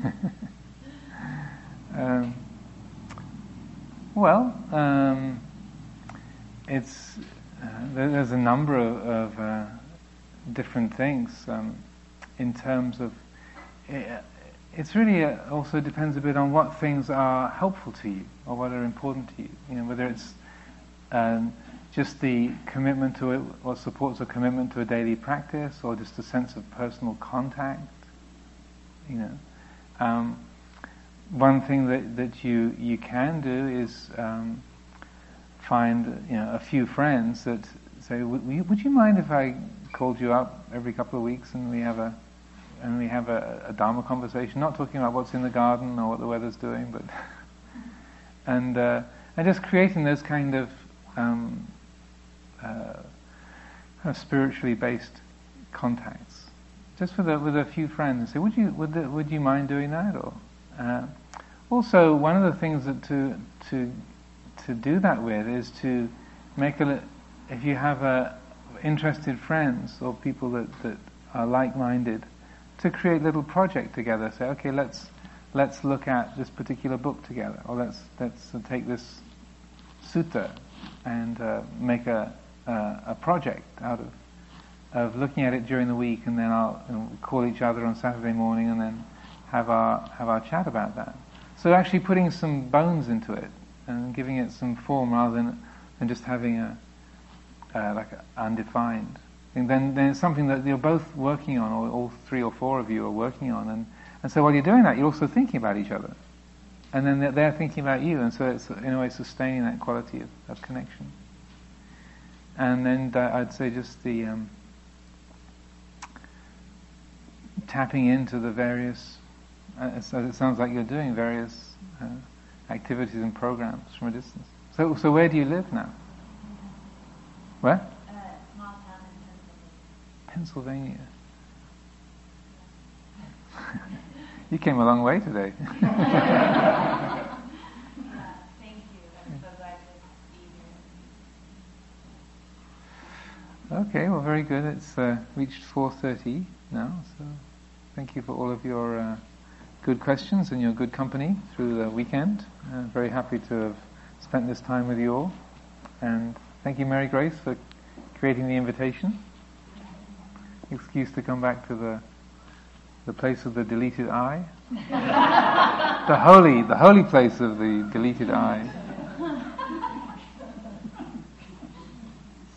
um, well, um, it's uh, there's a number of, of uh, different things um, in terms of. It, it's really uh, also depends a bit on what things are helpful to you or what are important to you. You know, whether it's um, just the commitment to it, what supports a commitment to a daily practice, or just a sense of personal contact. You know, um, one thing that, that you, you can do is um, find you know, a few friends that say, would, would you mind if I called you up every couple of weeks and we have a and we have a, a Dharma conversation, not talking about what's in the garden or what the weather's doing, but and uh, and just creating those kind of, um, uh, kind of spiritually based contacts just with a, with a few friends say, would you, would, the, would you mind doing that? Or, uh, also, one of the things that to, to, to do that with is to make a, if you have a, interested friends or people that, that are like-minded, to create little project together. Say, okay, let's, let's look at this particular book together, or let's, let's take this sutta and uh, make a, a, a project out of of looking at it during the week, and then I'll know, call each other on Saturday morning, and then have our have our chat about that. So actually putting some bones into it and giving it some form rather than than just having a uh, like a undefined. And then then it's something that you're both working on, or all three or four of you are working on, and and so while you're doing that, you're also thinking about each other, and then they're, they're thinking about you, and so it's in a way sustaining that quality of, of connection. And then I'd say just the um, tapping into the various, uh, as it sounds like you're doing, various uh, activities and programs from a distance. So, so where do you live now? Where? Uh, small town in Pennsylvania. Pennsylvania. you came a long way today. Yeah, thank you. I'm so glad to be here. okay, well, very good. It's uh, reached 4:30 now, so. Thank you for all of your uh, good questions and your good company through the weekend. Uh, very happy to have spent this time with you all. And thank you, Mary Grace, for creating the invitation. Excuse to come back to the the place of the deleted eye. the holy, the holy place of the deleted eye.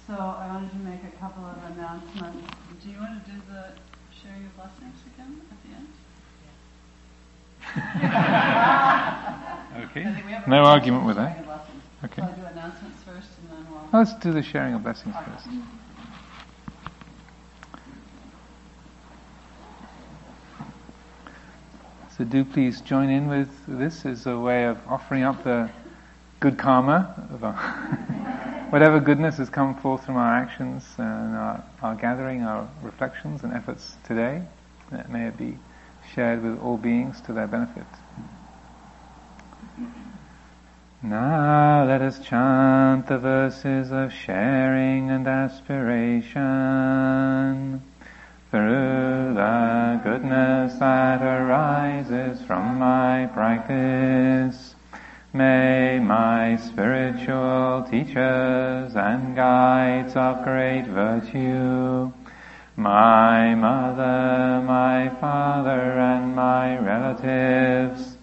So I wanted to make a couple of announcements. Do you want to do the share your blessings again at the end? okay. No argument with that. Okay. So I'll do announcements first and then we'll. Let's do the sharing of blessings first. So do please join in with this as a way of offering up the good karma of our whatever goodness has come forth from our actions and our, our gathering, our reflections and efforts today, that may it be shared with all beings to their benefit. Now let us chant the verses of sharing and aspiration. Through the goodness that arises from my practice, may my spiritual teachers and guides of great virtue, my mother, my father, and my relatives,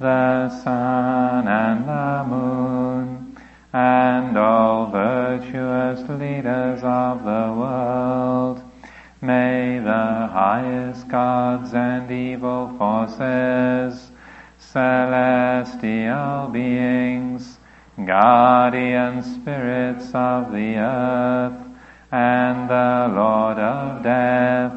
the sun and the moon, and all virtuous leaders of the world. May the highest gods and evil forces, celestial beings, guardian spirits of the earth, and the Lord of death,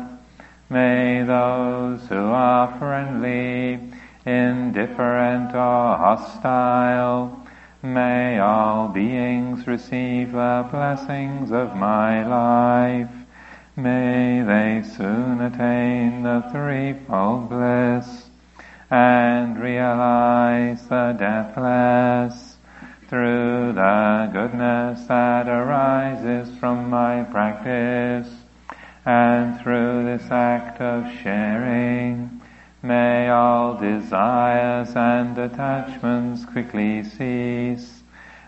may those who are friendly, indifferent or hostile, may all beings receive the blessings of my life. May they soon attain the threefold bliss and realize the deathless through the goodness that arises from my practice and through this act of sharing. May all desires and attachments quickly cease,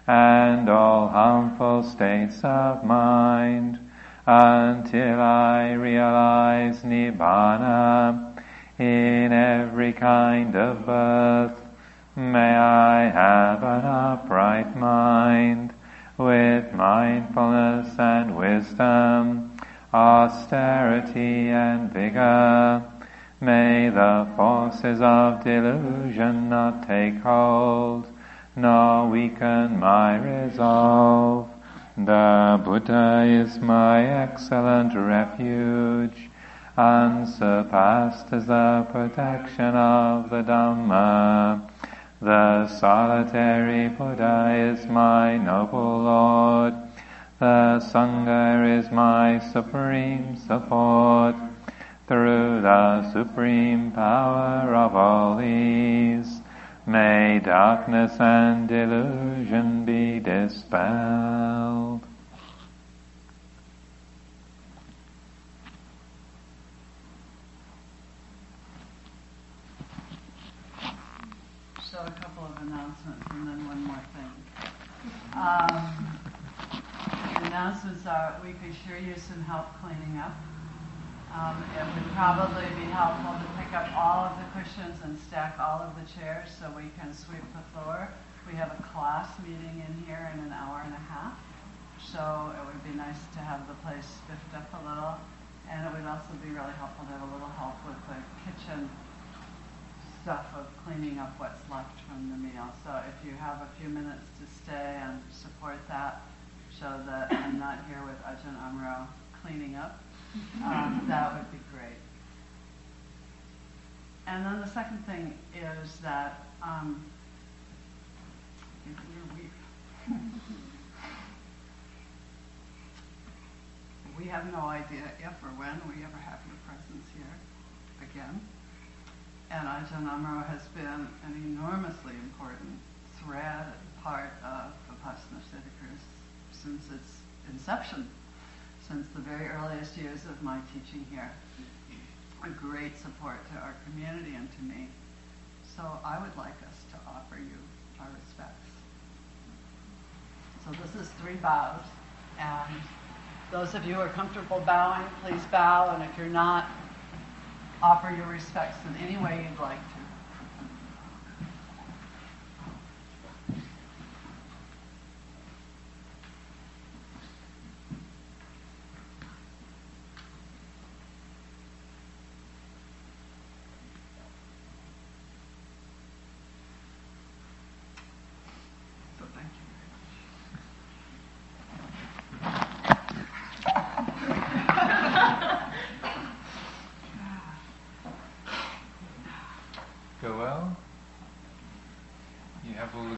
and all harmful states of mind, until I realize Nibbana in every kind of birth. May I have an upright mind, with mindfulness and wisdom, austerity and vigor, May the forces of delusion not take hold, nor weaken my resolve. The Buddha is my excellent refuge, unsurpassed is the protection of the Dhamma. The solitary Buddha is my noble Lord. The Sangha is my supreme support through the supreme power of all these, may darkness and delusion be dispelled. So a couple of announcements and then one more thing. Um, the announcements are we could sure use some help cleaning up. Um, it would probably be helpful to pick up all of the cushions and stack all of the chairs so we can sweep the floor. We have a class meeting in here in an hour and a half, so it would be nice to have the place spiffed up a little. And it would also be really helpful to have a little help with the kitchen stuff of cleaning up what's left from the meal. So if you have a few minutes to stay and support that, show that I'm not here with Ajahn Amaro cleaning up, um, that would be great. And then the second thing is that um, we have no idea if or when we ever have your presence here again. And Ajahn Amaro has been an enormously important thread and part of Vipassana Santa Cruz since its inception, since the very earliest years of my teaching here. A great support to our community and to me. So I would like us to offer you our respects. So this is three bows, and those of you who are comfortable bowing, please bow, and if you're not, offer your respects in any way you'd like